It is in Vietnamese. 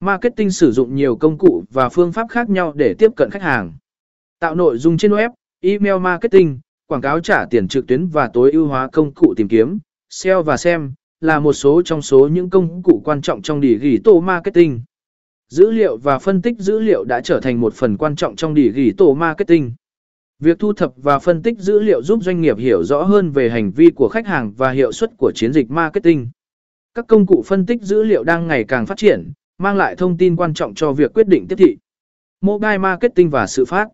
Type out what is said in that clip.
Marketing sử dụng nhiều công cụ và phương pháp khác nhau để tiếp cận khách hàng. Tạo nội dung trên web, email marketing, quảng cáo trả tiền trực tuyến và tối ưu hóa công cụ tìm kiếm, SEO và SEM là một số trong số những công cụ quan trọng trong digital marketing. Dữ liệu và phân tích dữ liệu đã trở thành một phần quan trọng trong digital marketing. Việc thu thập và phân tích dữ liệu giúp doanh nghiệp hiểu rõ hơn về hành vi của khách hàng và hiệu suất của chiến dịch marketing. Các công cụ phân tích dữ liệu đang ngày càng phát triển, mang lại thông tin quan trọng cho việc quyết định tiếp thị. Mobile marketing và sự phát